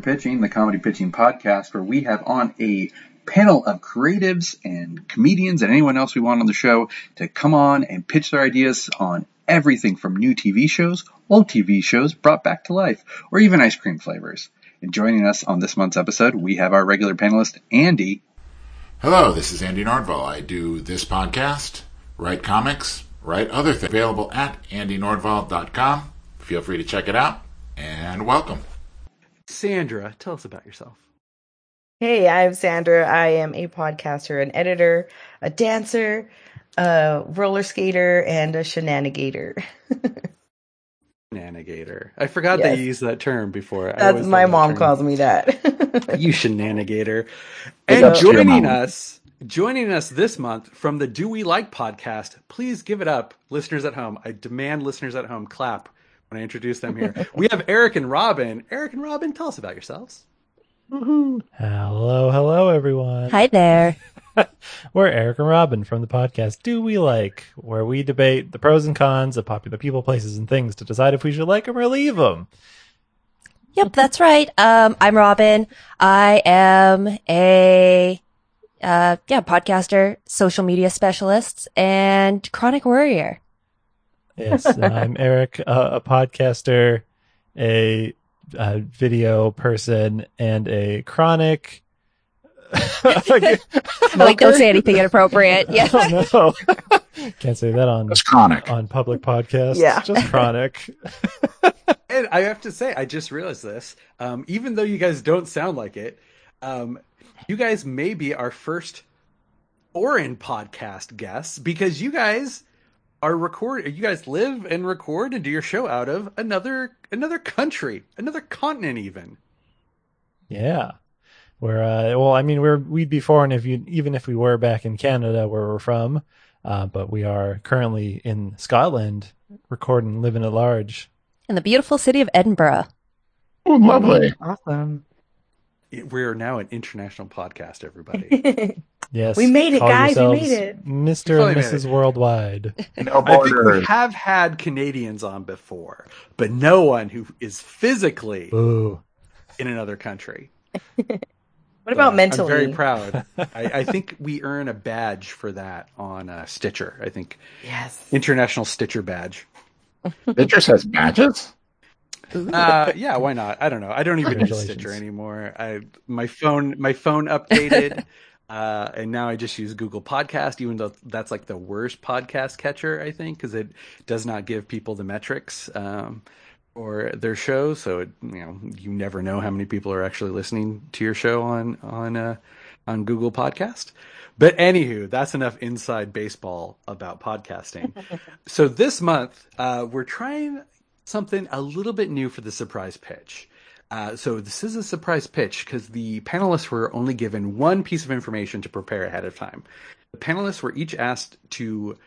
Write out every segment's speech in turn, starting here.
Pitching, the comedy pitching podcast where we have on a panel of creatives and comedians and anyone else we want on the show to come on and pitch their ideas on everything from new TV shows, old TV shows brought back to life, or even ice cream flavors. And joining us on this month's episode, we have our regular panelist, Andy. Hello, this is Andy Nordvall. I do this podcast, write comics, write other things. Available at andynordvall.com. Feel free to check it out, and welcome. Sandra, tell us about yourself. Hey, I'm Sandra. I am a podcaster, an editor, a dancer, a roller skater, and a shenanigator. Shenanigator. I forgot Yes. that you used that term before. That's my mom calls me that. you shenanigator. And joining us, joining us this month from the Do We Like podcast. Please give it up, listeners at home. I demand listeners at home clap when I introduce them here. we have Eric and Robin. Eric and Robin, tell us about yourselves. Hello, hello, everyone. Hi there. We're Eric and Robin from the podcast Do We Like, where we debate the pros and cons of popular people, places, and things to decide if we should like them or leave them. Yep, that's right. Um, I'm Robin. I am a, uh, yeah, podcaster, social media specialist, and chronic worrier. Yes, I'm Eric, uh, a podcaster, a, uh video person, and a chronic. Like, don't say anything inappropriate. Yeah. Oh no, can't say that on That's chronic. on public podcasts. Yeah. just chronic. And I have to say, I just realized this. Um, even though you guys don't sound like it, um, you guys may be our first foreign podcast guests because you guys are record. You guys live and record and do your show out of another another country, another continent, even. Yeah. We're uh well I mean we're we'd be foreign if you even if we were back in Canada where we're from. Uh but we are currently in Scotland recording living at large. In the beautiful city of Edinburgh. Oh, lovely. awesome. We're now an international podcast, everybody. Yes. We made it, call guys, we made it. Mr. Finally and Mrs. it. Worldwide. No I think we have had Canadians on before, but no one who is physically Ooh. in another country. What about Uh, mentally? I'm very proud. I, I think we earn a badge for that on uh, Stitcher. I think Yes. International Stitcher badge. Stitcher says badges? Uh, yeah, why not? I don't know. I don't even use Stitcher anymore. I my phone my phone updated, uh, and now I just use Google Podcast, even though that's like the worst podcast catcher I think because it does not give people the metrics um, for their show. So it, you know you never know how many people are actually listening to your show on on uh, on Google Podcast. But anywho, that's enough inside baseball about podcasting. so this month, uh, we're trying something a little bit new for the surprise pitch. Uh, so this is a surprise pitch because the panelists were only given one piece of information to prepare ahead of time. The panelists were each asked to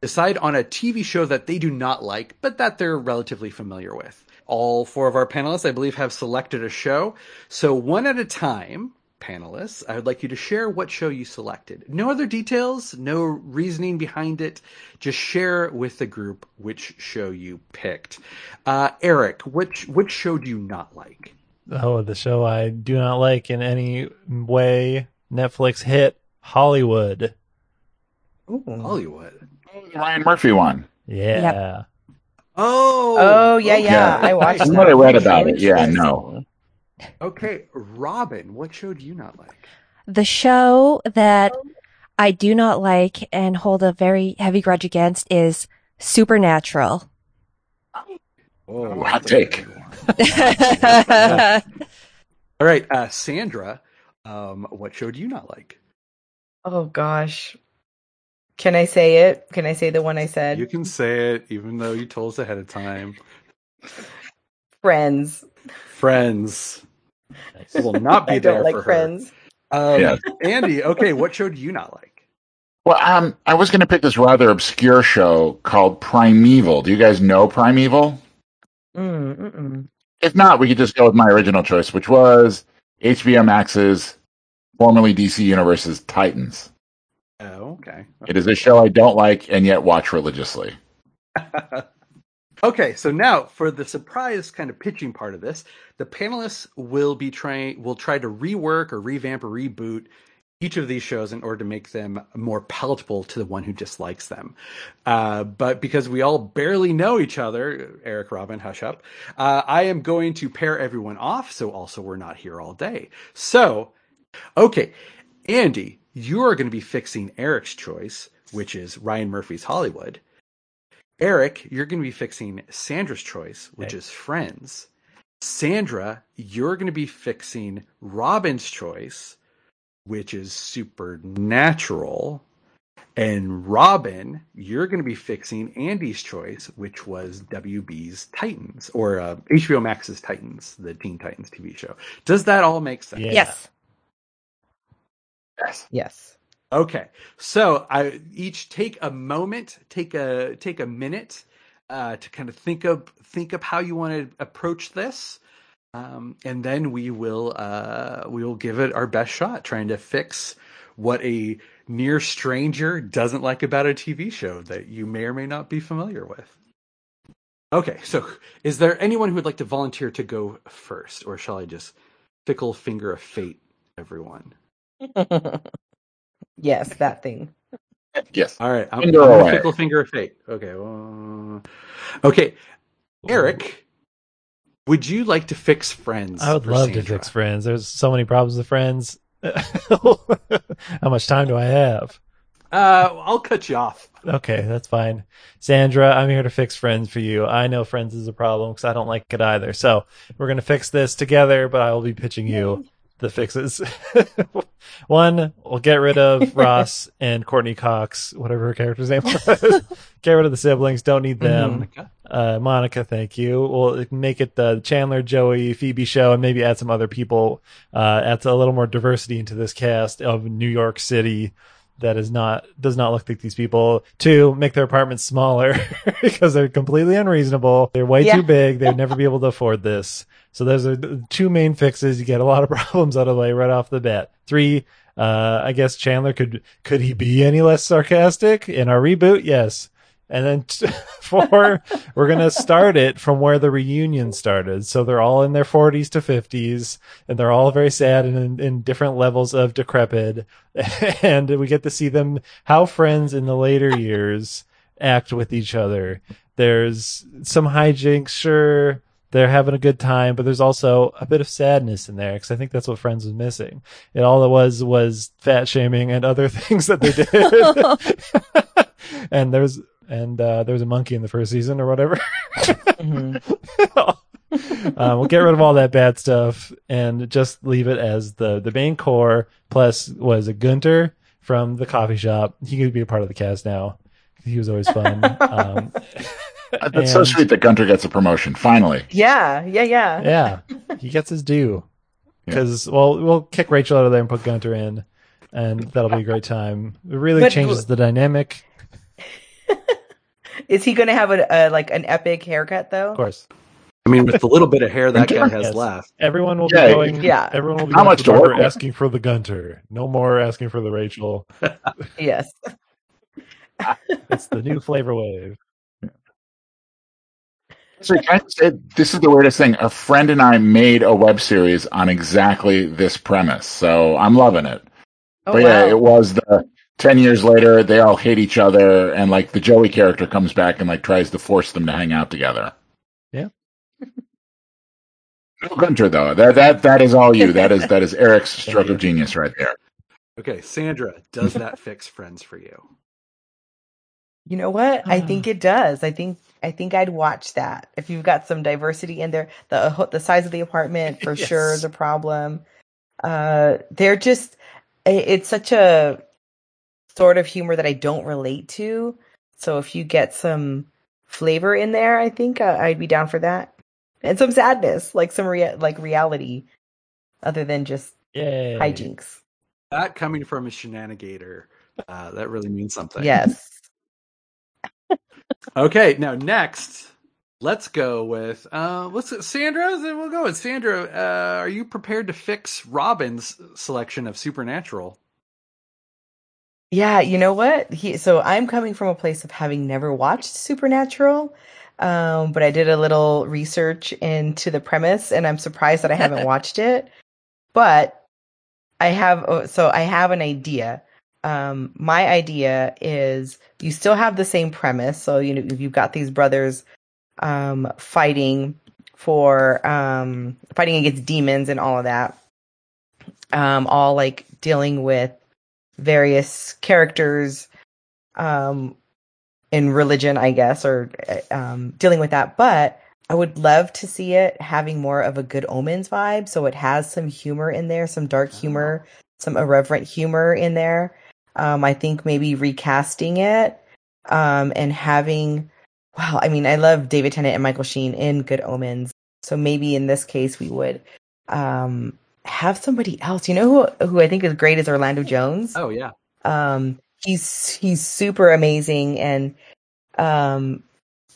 decide on a TV show that they do not like, but that they're relatively familiar with. All four of our panelists, I believe, have selected a show. So one at a time, panelists, I would like you to share what show you selected. No other details, no reasoning behind it. Just share with the group which show you picked. Uh, Eric, which which show do you not like? Oh, the show I do not like in any way. Netflix hit Hollywood. Ooh. Hollywood. Ryan Murphy one. Yeah. Oh, Oh yeah, okay. yeah. I watched That's that. what I read about it. Yeah, no. Okay, Robin, what show do you not like? The show that I do not like and hold a very heavy grudge against is Supernatural. Oh, Hot take. All right, uh, Sandra, um, what show do you not like? Oh gosh. Can I say it? Can I say the one I said? You can say it, even though you told us ahead of time. Friends. Friends will not be I there don't like for her. Friends. Um, Yeah. Andy, okay, what show do you not like? Well, um, I was going to pick this rather obscure show called Primeval. Do you guys know Primeval? Mm, mm-mm. If not, we could just go with my original choice, which was HBO Max's formerly DC Universe's Titans. Oh, okay. It is a show I don't like and yet watch religiously. Okay, so now for the surprise kind of pitching part of this, the panelists will be trying will try to rework or revamp or reboot each of these shows in order to make them more palatable to the one who dislikes them. Uh, but because we all barely know each other, Eric, Robin, hush up, uh, I am going to pair everyone off. So also we're not here all day. So, okay, Andy, you are going to be fixing Eric's choice, which is Ryan Murphy's Hollywood. Eric, you're going to be fixing Sandra's choice, which Okay. is Friends. Sandra, you're going to be fixing Robin's choice, which is Supernatural. And Robin, you're going to be fixing Andy's choice, which was WB's Titans or uh, HBO Max's Titans, the Teen Titans TV show. Does that all make sense? Yeah. Yes. Yes. Yes. Okay, so I each take a moment, take a take a minute uh, to kind of think of think of how you want to approach this, um, and then we will uh, we will give it our best shot, trying to fix what a near stranger doesn't like about a TV show that you may or may not be familiar with. Okay, so is there anyone who would like to volunteer to go first, or shall I just fickle finger of fate everyone? yes, that thing. Yes. All right, I'm, Finger I'm gonna fickle finger of fate. Okay, well, okay, Eric, would you like to fix Friends? I would for love to fix Friends. There's so many problems with Friends. How much time do I have? Uh, I'll cut you off. Okay, that's fine. Sandra, I'm here to fix Friends for you. I know Friends is a problem because I don't like it either. So we're going to fix this together, but I will be pitching you the fixes. One, we'll get rid of Ross and Courtney Cox, whatever her character's name was. get rid of the siblings. Don't need them. Monica? Uh, Monica, thank you. We'll make it the Chandler, Joey, Phoebe show, and maybe add some other people. Uh, add a little more diversity into this cast of New York City that is not does not look like these people. Two, make their apartments smaller because they're completely unreasonable. They're way Yeah. too big. They'd never be able to afford this. So those are the two main fixes. You get a lot of problems out of the way right off the bat. Three, uh, I guess Chandler could could he be any less sarcastic in our reboot? Yes. And then t- four, we're gonna start it from where the reunion started. So they're all in their forties to fifties, and they're all very sad and in, in different levels of decrepit. And we get to see them how friends in the later years act with each other. There's some hijinks, sure. They're having a good time, but there's also a bit of sadness in there because I think that's what Friends was missing. And all it was was fat shaming and other things that they did. and there's and uh, there was a monkey in the first season or whatever. Mhm. um, we'll get rid of all that bad stuff and just leave it as the the main core. Plus, was a Gunter from the coffee shop? He could be a part of the cast now. He was always fun. Um, That's so sweet that Gunter gets a promotion. Finally. Yeah, yeah, yeah. Yeah, he gets his due. Because well, we'll kick Rachel out of there and put Gunter in, and that'll be a great time. It really But- changes the dynamic. Is he going to have a, a like an epic haircut though? Of course, I mean, with the little bit of hair that guy has Yes. left. everyone will Yeah, be going. yeah. everyone will be How much to to work asking for the Gunter. No more asking for the Rachel. Yes. It's the new flavor wave. So can I say this is the weirdest thing? A friend and I made a web series on exactly this premise, so I'm loving it. Oh but wow. yeah, it was the ten years later they all hate each other, and like the Joey character comes back and like tries to force them to hang out together. Yeah. No Gunter though, that that that is all you. That is that is Eric's stroke of genius right there. Okay, Sandra, does that fix Friends for you? You know what? I think it does. I think I think I'd watch that if you've got some diversity in there. The the size of the apartment for sure is a problem. Uh, they're just it's such a sort of humor that I don't relate to. So if you get some flavor in there, I think uh, I'd be down for that, and some sadness, like some rea- like reality, other than just Yay! hijinks. That coming from a shenanigator, uh, that really means something. Yes. Okay, now next, let's go with uh, let's Sandra. then We'll go with Sandra. Uh, are you prepared to fix Robin's selection of Supernatural? Yeah, you know what? He so I'm coming from a place of having never watched Supernatural. Um, but I did a little research into the premise, and I'm surprised that I haven't watched it. But I have, oh, so I have an idea. Um, my idea is you still have the same premise. So you know you've got these brothers um, fighting for um, fighting against demons and all of that. Um, all like dealing with various characters um, in religion, I guess, or um, dealing with that. But I would love to see it having more of a good omens vibe. So it has some humor in there, some dark humor, some irreverent humor in there. Um, I think maybe recasting it um, and having, well, I mean, I love David Tennant and Michael Sheen in Good Omens. So maybe in this case, we would um, have somebody else. You know who who I think is great is Orlando Jones. Oh yeah. Um, he's he's super amazing, and um,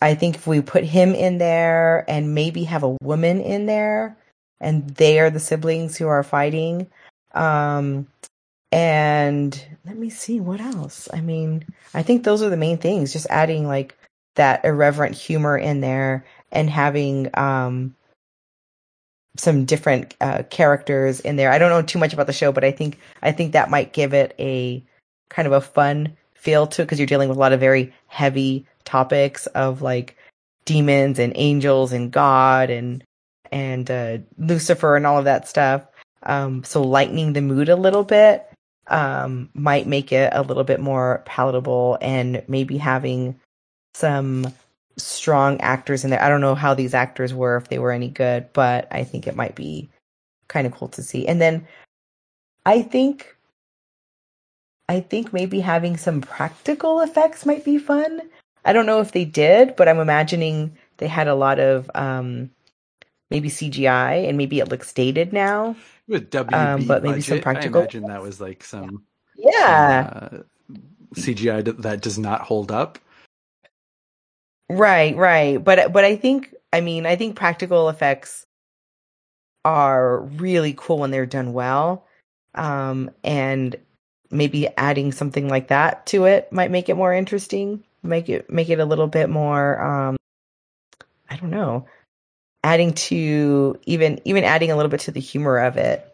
I think if we put him in there and maybe have a woman in there, and they are the siblings who are fighting. Um, and let me see what else. I mean, I think those are the main things. Just adding like that irreverent humor in there and having um some different uh, characters in there. I don't know too much about the show, but I think I think that might give it a kind of a fun feel to it because you're dealing with a lot of very heavy topics of like demons and angels and God and and uh, Lucifer and all of that stuff. Um, so lightening the mood a little bit um, might make it a little bit more palatable, and maybe having some strong actors in there. I don't know how these actors were, if they were any good, but I think it might be kind of cool to see. And then I think I think maybe having some practical effects might be fun. I don't know if they did, but I'm imagining they had a lot of um maybe CGI and maybe it looks dated now. With WB Um, but maybe some practical- I imagine that was like some Yeah. uh, CGI that does not hold up. Right, right. But but I think I mean I think practical effects are really cool when they're done well. Um and maybe adding something like that to it might make it more interesting. Make it make it a little bit more um I don't know. Adding to even even adding a little bit to the humor of it.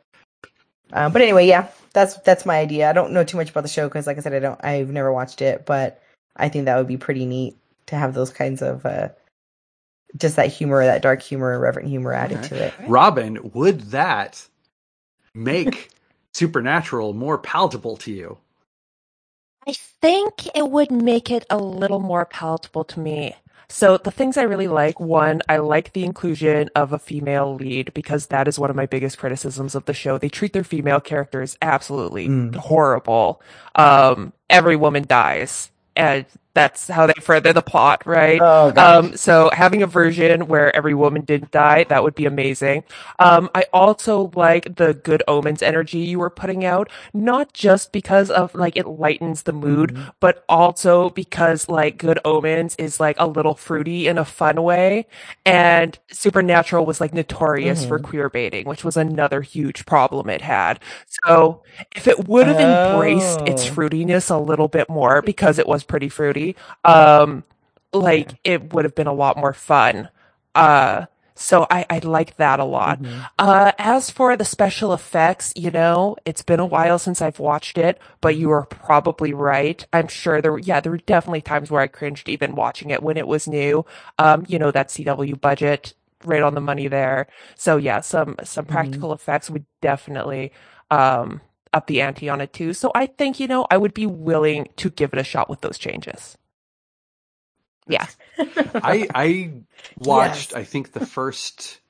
Um, but anyway, yeah, that's that's my idea. I don't know too much about the show because, like I said, I don't. I've never watched it, but I think that would be pretty neat to have those kinds of uh, just that humor, that dark humor, irreverent humor added Okay. to it. Robin, would that make Supernatural more palatable to you? I think it would make it a little more palatable to me. So the things I really like, one, I like the inclusion of a female lead because that is one of my biggest criticisms of the show. They treat their female characters absolutely Mm. horrible. Um, every woman dies. And that's how they further the plot, right? Oh Um, so having a version where every woman didn't die, that would be amazing. Um, I also like the good omens energy you were putting out, not just because of like it lightens the mood, Mm-hmm. but also because like good omens is like a little fruity in a fun way. And Supernatural was like notorious for Mm-hmm. queer baiting, which was another huge problem it had. So if it would have embraced its Oh. fruitiness a little bit more because it was pretty fruity, um, like it would have been a lot more fun. Uh, so I, I like that a lot. Mm-hmm. Uh, as for the special effects, you know, it's been a while since I've watched it, but you are probably right. I'm sure there were, yeah, there were definitely times where I cringed even watching it when it was new. Um, you know, that CW budget right on the money there. So yeah, some, some practical effects would definitely, um, up the ante on it too. So I think, you know, I would be willing to give it a shot with those changes. Yeah. I I watched Yes. I think the first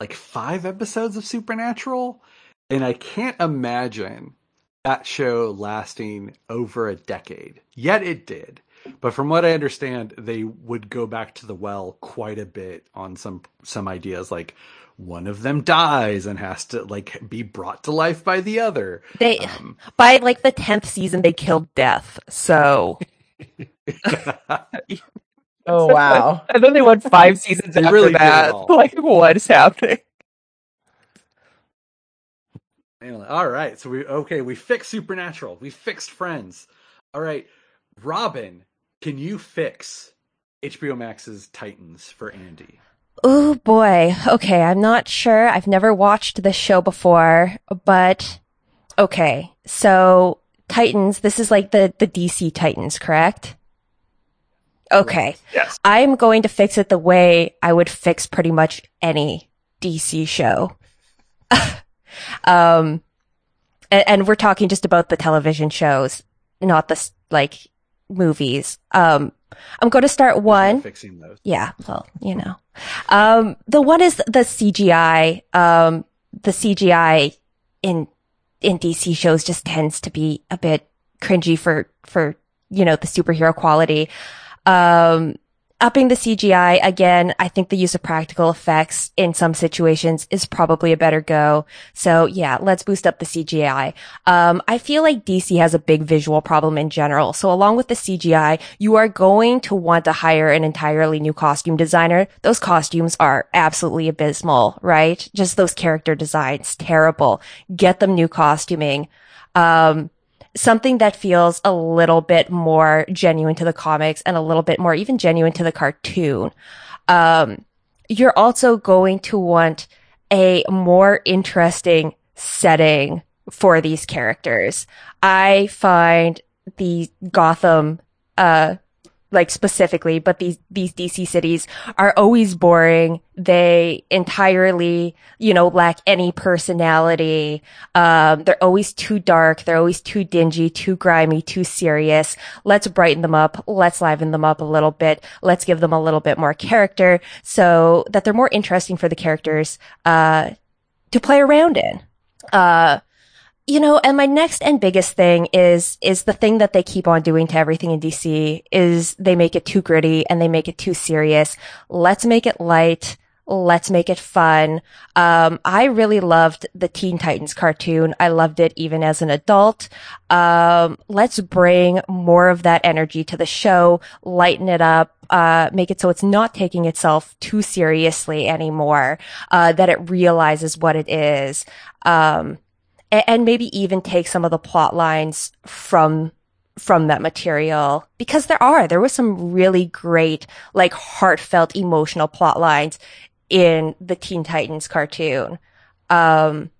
like five episodes of Supernatural, and I can't imagine that show lasting over a decade. Yet it did. But from what I understand, they would go back to the well quite a bit on some some ideas like one of them dies and has to like be brought to life by the other. They, Um, by like the 10th season, they killed death. So, Oh wow. and then they went five seasons They after really did it that. Like, what is happening? All right, so we okay, we fixed Supernatural. We fixed Friends. All right, Robin, can you fix HBO Max's Titans for Andy. Oh boy. Okay, I'm not sure. I've never watched this show before, but okay. So Titans, this is like the the DC Titans, correct? Okay. Yes. I'm going to fix it the way I would fix pretty much any DC show. um, and, and, we're talking just about the television shows, not the like movies. Um, I'm going to start one. Fixing those. Yeah. Well, you know, um, the one is the CGI. Um, the CGI in in DC shows just tends to be a bit cringy for for you know the superhero quality. Um, upping the CGI again, I think the use of practical effects in some situations is probably a better go. So yeah, let's boost up the CGI. Um, I feel like DC has a big visual problem in general. So along with the CGI, you are going to want to hire an entirely new costume designer. Those costumes are absolutely abysmal, right? Just those character designs, terrible. Get them new costuming. Um, something that feels a little bit more genuine to the comics and a little bit more even genuine to the cartoon. Um, you're also going to want a more interesting setting for these characters. I find the Gotham, uh, like specifically, but these, these DC cities are always boring. They entirely, you know, lack any personality. Um, they're always too dark. They're always too dingy, too grimy, too serious. Let's brighten them up. Let's liven them up a little bit. Let's give them a little bit more character so that they're more interesting for the characters, uh, to play around in. Uh, you know, and my next and biggest thing is, is the thing that they keep on doing to everything in DC is they make it too gritty and they make it too serious. Let's make it light. Let's make it fun. Um, I really loved the Teen Titans cartoon. I loved it even as an adult. Um, let's bring more of that energy to the show, lighten it up, uh, make it so it's not taking itself too seriously anymore, uh, that it realizes what it is. Um, and maybe even take some of the plot lines from from that material because there are there was some really great like heartfelt emotional plot lines in the Teen Titans cartoon um,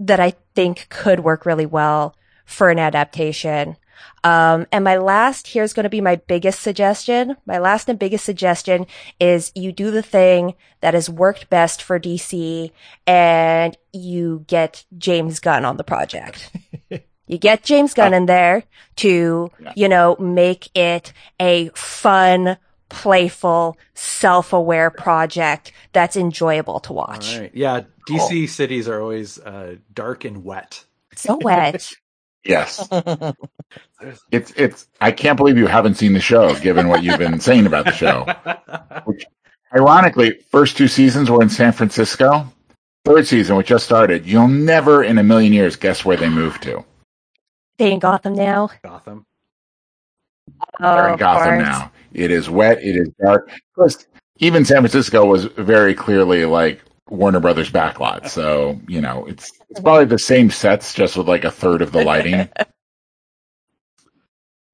that I think could work really well for an adaptation. Um, and my last, here's going to be my biggest suggestion. My last and biggest suggestion is you do the thing that has worked best for DC and you get James Gunn on the project. you get James Gunn in there to, you know, make it a fun, playful, self-aware project that's enjoyable to watch. Right. Yeah, DC cities are always uh, dark and wet. So wet. Yes. it's it's I can't believe you haven't seen the show given what you've been saying about the show. Which ironically, first two seasons were in San Francisco. Third season, which just started, you'll never in a million years guess where they moved to. They in Gotham now. Gotham. Oh, They're in Gotham now. It is wet, it is dark. Plus, even San Francisco was very clearly like Warner Brothers backlot. So, you know, it's it's probably the same sets just with like a third of the lighting.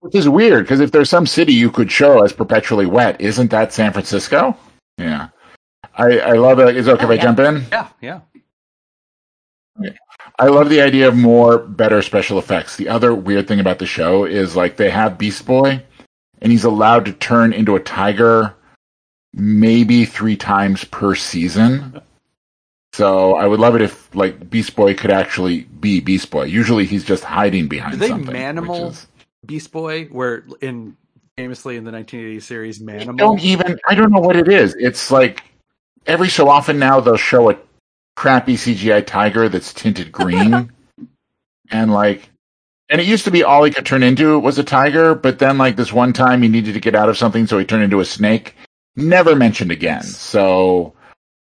Which is weird because if there's some city you could show as perpetually wet, isn't that San Francisco? Yeah. I, I love it. Is it okay if I yeah. jump in? Yeah, yeah. I love the idea of more better special effects. The other weird thing about the show is like they have Beast Boy and he's allowed to turn into a tiger maybe three times per season. So I would love it if like Beast Boy could actually be Beast Boy. Usually he's just hiding behind Do they something. manimal is- Beast Boy, where in famously in the 1980 series, I Manimal. don't even I don't know what it is. It's like every so often now they'll show a crappy CGI tiger that's tinted green. and like and it used to be all he could turn into was a tiger, but then like this one time he needed to get out of something so he turned into a snake. Never mentioned again. So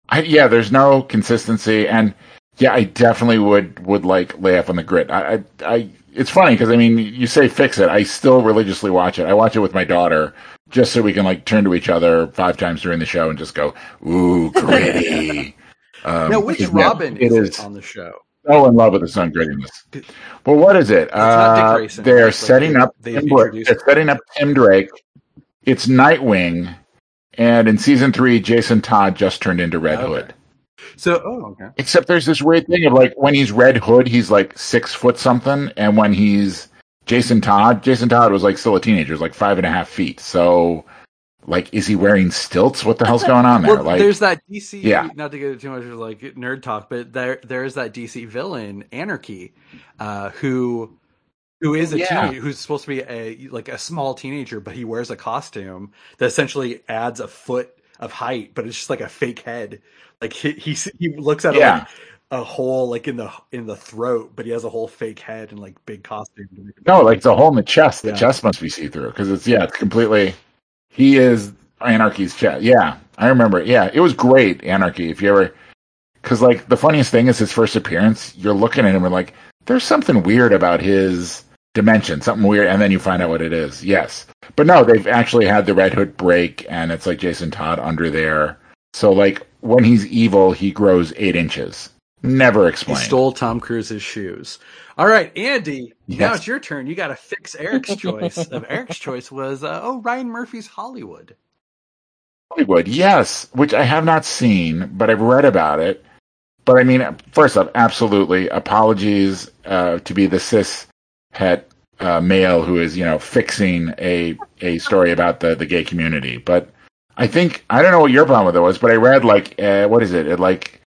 I yeah, there's no consistency and yeah, I definitely would would like lay off on the grit. I I, I it's funny because I mean, you say fix it. I still religiously watch it. I watch it with my daughter just so we can like turn to each other five times during the show and just go, "Ooh, gritty." um, now, which Robin it is, is on the show? so in love with the sun grittiness. Well, what is it? Uh, Grayson. they're It's like setting up. they Tim Drake. introduced- They're setting up Tim Drake. It's Nightwing, And in season three, Jason Todd just turned into Red Okay. Hood. So Oh, okay. Except there's this weird thing of like when he's Red Hood, he's like six foot something, and when he's Jason Todd, Jason Todd was like still a teenager, was like five and a half feet. So, like, is he wearing stilts? What the hell's going on there? well, like, there's that DC. Yeah. Not to get too much of like nerd talk, but there there's that DC villain Anarchy, uh, who who is a Yeah. teenager, who's supposed to be a like a small teenager, but he wears a costume that essentially adds a foot of height, but it's just like a fake head. Like he he, he looks at Yeah. like a hole like in the in the throat, but he has a whole fake head and like big costume. no, like the hole in the chest. The Yeah. chest must be see through because it's yeah, it's completely. He is Anarchy's chest. Yeah, I remember. Yeah, it was great. Anarchy. If you ever, because like the funniest thing is his first appearance. You're looking at him and like, there's something weird about his dimension, something weird, and then you find out what it is. Yes, but no, they've actually had the Red Hood break, and it's like Jason Todd under there. So like when he's evil, he grows eight inches. Never He explained. stole Tom Cruise's shoes. All right, Andy. Now it's your turn. You got to fix Eric's choice. Of Eric's choice was uh, oh Ryan Murphy's Hollywood. Hollywood, yes, which I have not seen, but I've read about it. But I mean, first off, absolutely, apologies uh, to be the cis het uh, male who is, you know, fixing a a story about the the gay community. But I think I don't know what your problem with it was, but I read like uh, what is it? It like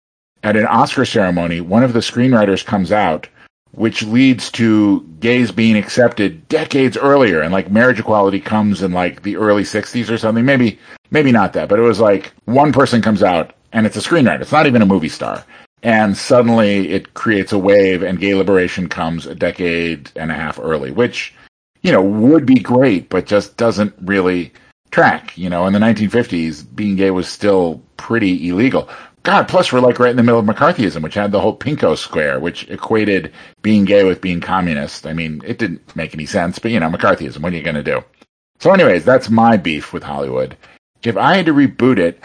at an Oscar ceremony, one of the screenwriters comes out, which leads to gays being accepted decades earlier, and like marriage equality comes in like the early '60s or something. Maybe maybe not that, but it was like one person comes out and it's a screenwriter. It's not even a movie star. And suddenly it creates a wave and gay liberation comes a decade and a half early, which, you know, would be great, but just doesn't really track. You know, in the 1950s, being gay was still pretty illegal. God, plus we're like right in the middle of McCarthyism, which had the whole Pinko Square, which equated being gay with being communist. I mean, it didn't make any sense, but you know, McCarthyism, what are you going to do? So anyways, that's my beef with Hollywood. If I had to reboot it,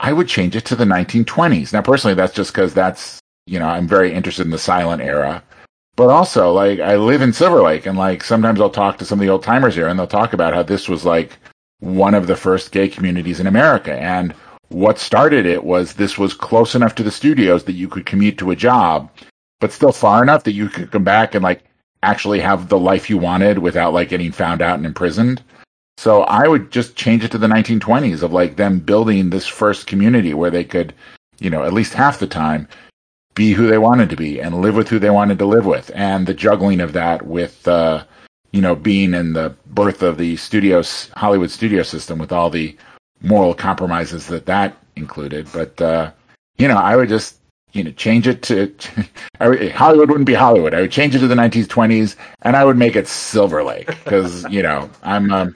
I would change it to the 1920s. Now, personally, that's just because that's, you know, I'm very interested in the silent era. But also, like, I live in Silver Lake, and like, sometimes I'll talk to some of the old timers here, and they'll talk about how this was like one of the first gay communities in America. And what started it was this was close enough to the studios that you could commute to a job, but still far enough that you could come back and like actually have the life you wanted without like getting found out and imprisoned. So I would just change it to the 1920s of like them building this first community where they could, you know, at least half the time be who they wanted to be and live with who they wanted to live with. And the juggling of that with, uh, you know, being in the birth of the studios, Hollywood studio system with all the moral compromises that that included. But, uh, you know, I would just, you know, change it to, Hollywood wouldn't be Hollywood. I would change it to the 1920s and I would make it Silver Lake because, you know, I'm, um,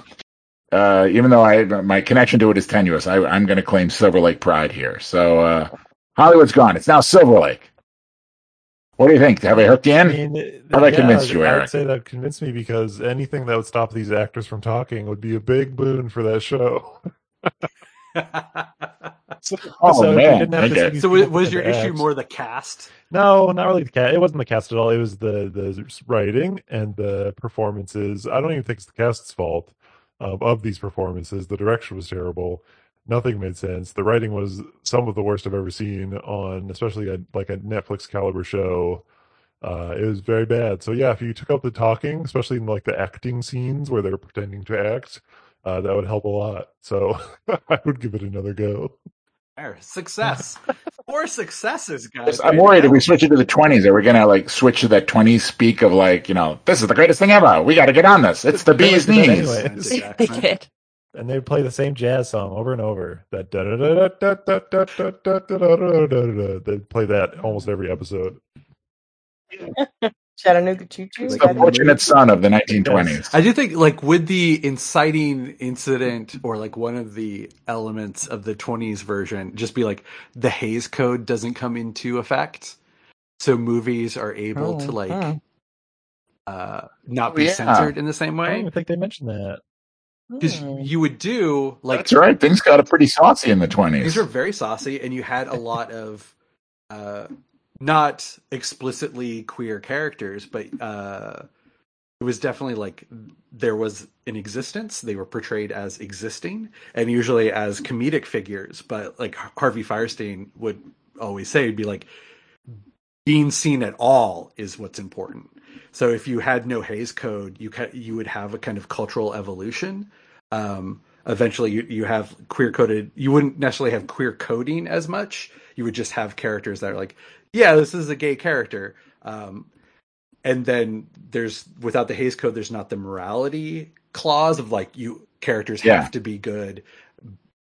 uh, even though I my connection to it is tenuous, I, I'm going to claim Silver Lake pride here. So uh, Hollywood's gone; it's now Silver Lake. What do you think? Have I hooked you I in? mean, How'd I convince you, I'd say that convinced me because anything that would stop these actors from talking would be a big boon for that show. So, Oh, so man. didn't have to Okay. so was, people was your act- issue more the cast? No, not really the cast. It wasn't the cast at all. It was the the writing and the performances. I don't even think it's the cast's fault um, of these performances. The direction was terrible. Nothing made sense. The writing was some of the worst I've ever seen on, especially a, like a Netflix caliber show. Uh, it was very bad. So yeah, if you took out the talking, especially in like the acting scenes where they're pretending to act, uh, that would help a lot. So I would give it another go. There, success. Four successes, guys. I'm worried if we switch it to the 20s, are we going to like switch to that 20s speak of like, you know, this is the greatest thing ever. We got to get on this. It's the bee's They would do that knees. They did. and they play the same jazz song over and over. That da da da da da da da da da da da da da. They play that almost every episode. Chattanooga Choo Choo. It's the fortunate son of the 1920s. I do think, like, with the inciting incident or like one of the elements of the 20s version, just be like the Hays Code doesn't come into effect. So movies are able to, like, uh, not Oh, be yeah. censored in the same way. I don't even think they mentioned that. Because Hmm. you would do, like, That's right. Things got pretty saucy in the 20s. these 20s. are very saucy, and you had a lot of uh, not explicitly queer characters, but uh, it was definitely like there was an existence. They were portrayed as existing and usually as comedic figures. But like Harvey Fierstein would always say, it'd be like being seen at all is what's important. So if you had no Hays Code, you ca- you would have a kind of cultural evolution. Um, eventually, you you have queer coded. You wouldn't necessarily have queer coding as much. You would just have characters that are like, yeah, this is a gay character. Um, and then there's without the Hays Code, there's not the morality clause of like you characters Yeah. have to be good.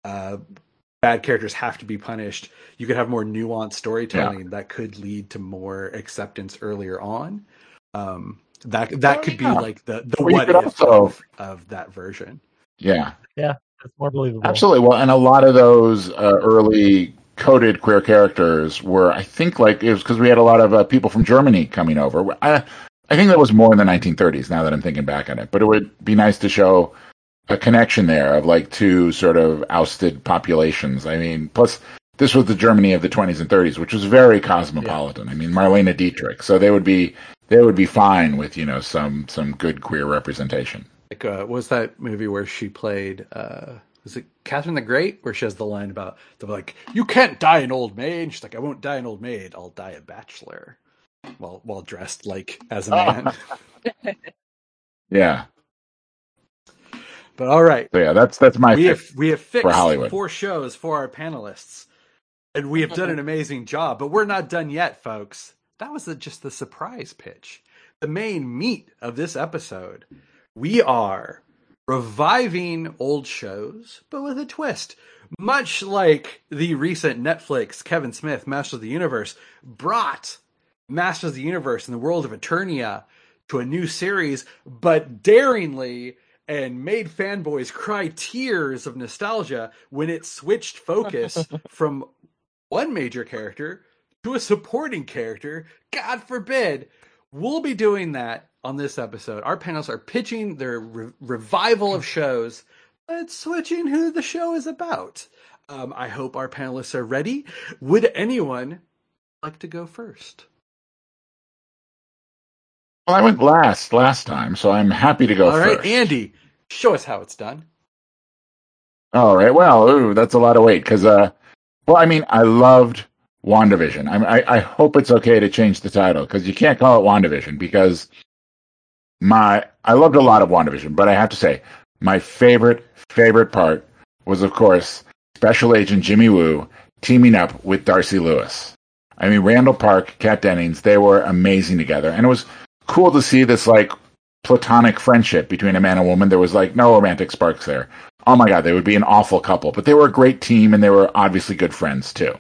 Uh, bad characters have to be punished. You could have more nuanced storytelling that could lead to more acceptance earlier on. Um, that that could yeah. be like the the Or what if also- of, of that version. Yeah. Yeah. That's more believable. Absolutely. Well, and a lot of those uh, early coded queer characters were, I think, like it was because we had a lot of uh, people from Germany coming over. I, I think that was more in the 1930s. Now that I'm thinking back on it, but it would be nice to show a connection there of like two sort of ousted populations. I mean, plus this was the Germany of the 20s and 30s, which was very cosmopolitan. I mean, Marlene Dietrich, so they would be they would be fine with you know some some good queer representation. Like, uh, what was that movie where she played? Uh, was it Catherine the Great? Where she has the line about the like, "You can't die an old maid." And she's like, "I won't die an old maid. I'll die a bachelor." While while dressed like as a man. Yeah. but all right, So yeah, that's that's my we pick. have we have fixed for Hollywood. four shows for our panelists, and we have done an amazing job. But we're not done yet, folks. That was the, just the surprise pitch. The main meat of this episode. We are reviving old shows, but with a twist. Much like the recent Netflix Kevin Smith Masters of the Universe brought Masters of the Universe in the world of Eternia to a new series, but daringly and made fanboys cry tears of nostalgia when it switched focus from one major character to a supporting character. God forbid. We'll be doing that on this episode. Our panelists are pitching their re- revival of shows, but switching who the show is about. Um, I hope our panelists are ready. Would anyone like to go first? Well, I went last last time, so I'm happy to go All right, first. Andy, show us how it's done. All right. Well, ooh, that's a lot of weight because, uh, well, I mean, I loved WandaVision. I, I I hope it's okay to change the title because you can't call it WandaVision because my I loved a lot of WandaVision, but I have to say my favorite favorite part was, of course, Special Agent Jimmy Woo teaming up with Darcy Lewis. I mean, Randall Park, Kat Dennings, they were amazing together, and it was cool to see this like platonic friendship between a man and woman. There was like no romantic sparks there. Oh my god, they would be an awful couple, but they were a great team, and they were obviously good friends too.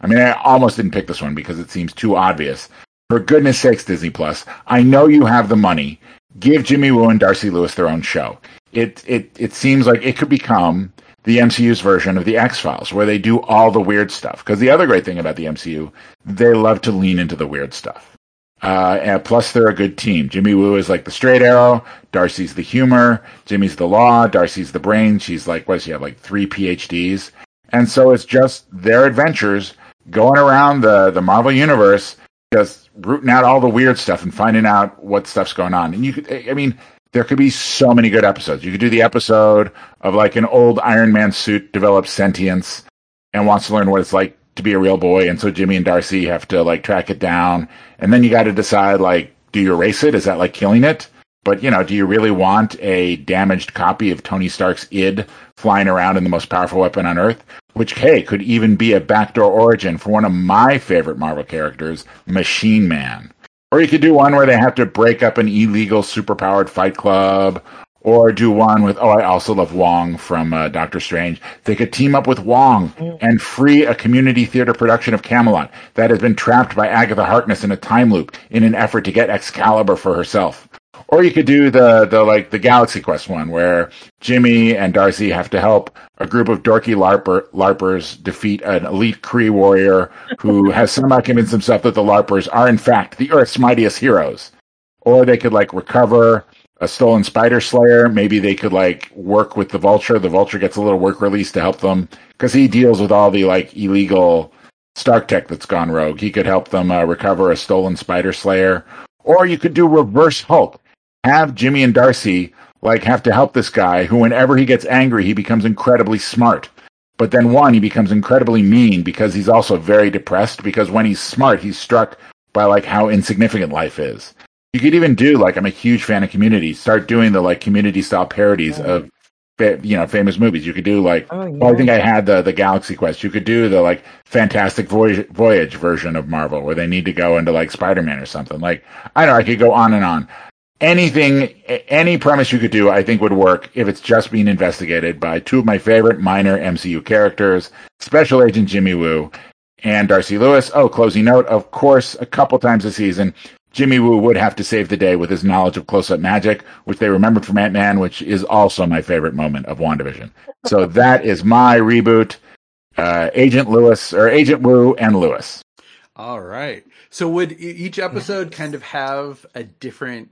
I mean, I almost didn't pick this one because it seems too obvious. For goodness sakes, Disney Plus, I know you have the money. Give Jimmy Woo and Darcy Lewis their own show. It it it seems like it could become the MCU's version of the X Files, where they do all the weird stuff. Because the other great thing about the MCU, they love to lean into the weird stuff. Uh, and plus, they're a good team. Jimmy Woo is like the straight arrow. Darcy's the humor. Jimmy's the law. Darcy's the brain. She's like, what does she have? Like three PhDs. And so it's just their adventures going around the, the Marvel universe, just rooting out all the weird stuff and finding out what stuff's going on. And you could, I mean, there could be so many good episodes. You could do the episode of like an old Iron Man suit develops sentience and wants to learn what it's like to be a real boy. And so Jimmy and Darcy have to like track it down. And then you got to decide like, do you erase it? Is that like killing it? But you know, do you really want a damaged copy of Tony Stark's id flying around in the most powerful weapon on Earth? Which, hey, could even be a backdoor origin for one of my favorite Marvel characters, Machine Man. Or you could do one where they have to break up an illegal superpowered fight club. Or do one with, oh, I also love Wong from uh, Doctor Strange. They could team up with Wong and free a community theater production of Camelot that has been trapped by Agatha Harkness in a time loop in an effort to get Excalibur for herself. Or you could do the the like the Galaxy Quest one where Jimmy and Darcy have to help a group of dorky larper larpers defeat an elite Kree warrior who has somehow convinced himself that the larpers are in fact the Earth's mightiest heroes. Or they could like recover a stolen spider slayer. Maybe they could like work with the vulture. The vulture gets a little work release to help them because he deals with all the like illegal Stark tech that's gone rogue. He could help them uh, recover a stolen spider slayer. Or you could do reverse Hulk have Jimmy and Darcy like have to help this guy who whenever he gets angry he becomes incredibly smart. But then one, he becomes incredibly mean because he's also very depressed because when he's smart, he's struck by like how insignificant life is. You could even do like I'm a huge fan of Community. Start doing the like Community style parodies of fa- you know famous movies. You could do like Oh, well, I think I had the the Galaxy Quest. You could do the like Fantastic Voyage, Voyage version of Marvel where they need to go into like Spider Man or something. Like I don't know, I could go on and on. Anything, any premise you could do, I think would work if it's just being investigated by two of my favorite minor MCU characters, Special Agent Jimmy Woo and Darcy Lewis. Oh, closing note, of course, a couple times a season, Jimmy Woo would have to save the day with his knowledge of close-up magic, which they remembered from Ant-Man, which is also my favorite moment of WandaVision. So that is my reboot, uh, Agent Lewis, or Agent Woo and Lewis. All right. So would each episode kind of have a different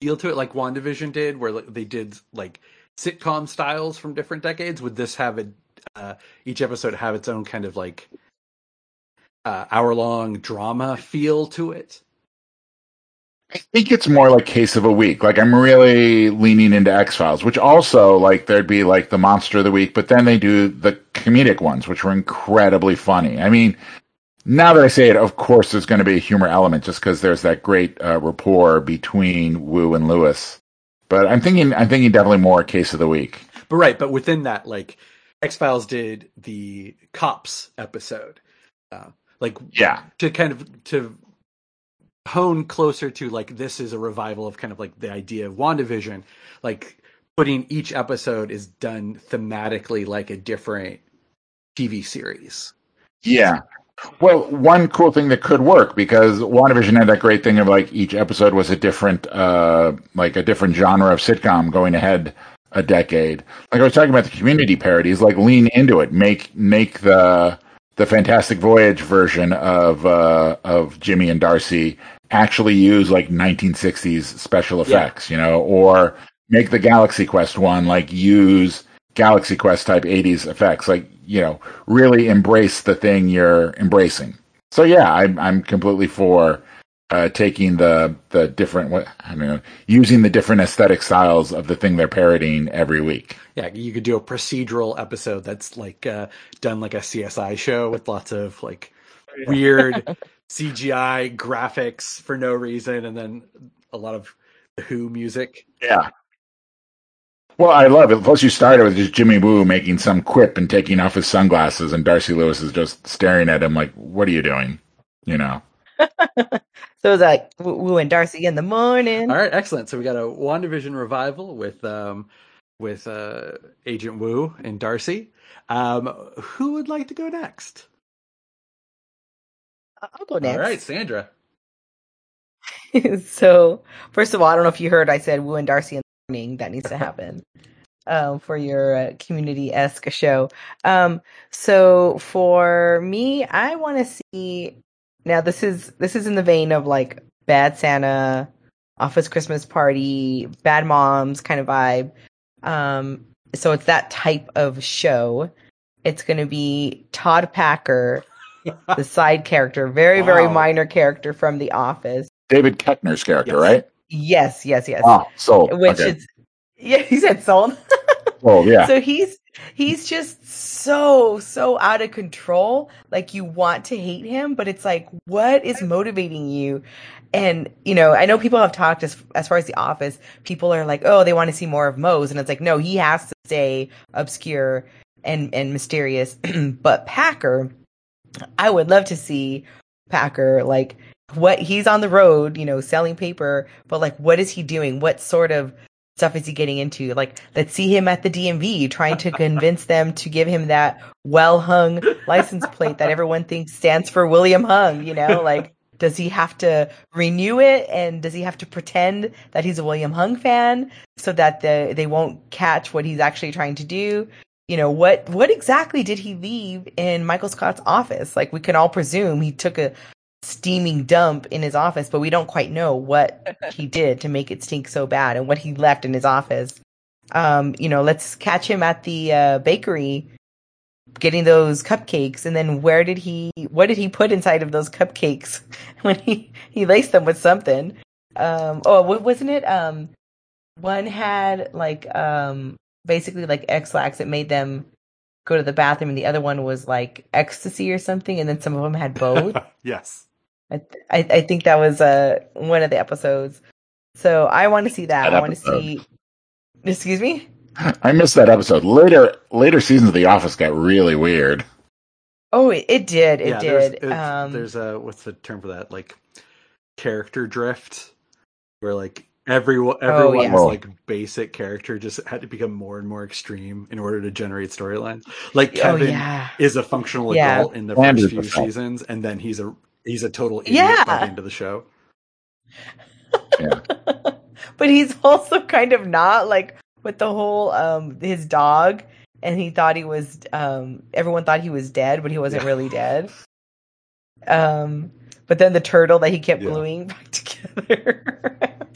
feel to it, like WandaVision did, where they did like sitcom styles from different decades? Would this have a uh, each episode have its own kind of like uh, hour long drama feel to it? I think it's more like case of a week. Like I'm really leaning into X Files, which also like there'd be like the monster of the week, but then they do the comedic ones, which were incredibly funny. I mean, now that I say it, of course there's going to be a humor element just because there's that great uh, rapport between Woo and Lewis. But I'm thinking, I'm thinking definitely more case of the week. But right, but within that, like X Files did the cops episode, uh, like Yeah, to kind of to hone closer to like this is a revival of kind of like the idea of WandaVision, like putting each episode is done thematically like a different TV series. Yeah. Well, one cool thing that could work because WandaVision had that great thing of like each episode was a different, uh, like a different genre of sitcom going ahead a decade. Like I was talking about the community parodies, like lean into it, make make the the Fantastic Voyage version of uh, of Jimmy and Darcy actually use like 1960s special effects, you know, or make the Galaxy Quest one like use Galaxy Quest type 80s effects, like you know, really embrace the thing you're embracing. So yeah, I'm I'm completely for uh, taking the the different what I know, using the different aesthetic styles of the thing they're parodying every week. Yeah, you could do a procedural episode that's like uh, done like a CSI show with lots of like weird CGI graphics for no reason, and then a lot of the Who music. Yeah. Well, I love it. Plus, you started with just Jimmy Woo making some quip and taking off his sunglasses, and Darcy Lewis is just staring at him like, "What are you doing?" You know. So it's like Wu Wu and Darcy in the morning. All right, excellent. So we got a WandaVision revival with um with uh Agent Woo and Darcy. Um who would like to go next? I'll go next. All right, Sandra. so first of all, I don't know if you heard I said Wu and Darcy in the morning. That needs to happen um, for your uh, community esque show. Um, so for me, I want to see. Now this is this is in the vein of like Bad Santa, Office Christmas Party, Bad Moms kind of vibe. Um, so it's that type of show. It's going to be Todd Packer, the side character, very very minor character from The Office. David Koechner's character, Yes. right? Yes, yes, yes. Ah, oh, sold. Which okay. is yeah, he said sold. sold. Yeah. So he's he's just so so out of control. Like you want to hate him, but it's like what is motivating you? And you know, I know people have talked as as far as the office, people are like, "Oh, they want to see more of Mose." And it's like, "No, he has to stay obscure and and mysterious." but Packer, I would love to see Packer like what he's on the road, you know, selling paper, but like what is he doing? What sort of stuff is he getting into? Like let's see him at the DMV trying to convince them to give him that well hung license plate that everyone thinks stands for William Hung, you know? Like does he have to renew it and does he have to pretend that he's a William Hung fan so that the they won't catch what he's actually trying to do? You know, what what exactly did he leave in Michael Scott's office? Like we can all presume he took a steaming dump in his office, but we don't quite know what he did to make it stink so bad and what he left in his office. Um, you know, let's catch him at the uh, bakery getting those cupcakes and then where did he what did he put inside of those cupcakes when he he laced them with something um oh wasn't it um one had like um basically like X-Lax. It made them go to the bathroom, and the other one was like ecstasy or something. And then some of them had both. yes. I, th- I I think that was uh one of the episodes. So I want to see that. That I want to see. Excuse me. I missed that episode. Later, later seasons of The Office got really weird. Oh, it, it did. It yeah, there's- did. it's- um, There's a what's the term for that? Like character drift, where like everyone everyone's Oh, yeah. like basic character just had to become more and more extreme in order to generate storylines. Like oh Kevin yeah. is a functional Yeah. adult in the first few seasons, and then he's a he's a total idiot Yeah. by the end of the show. Yeah. but he's also kind of not like with the whole um his dog and he thought he was um everyone thought he was dead but he wasn't Yeah. really dead um but then the turtle that he kept Yeah. gluing back together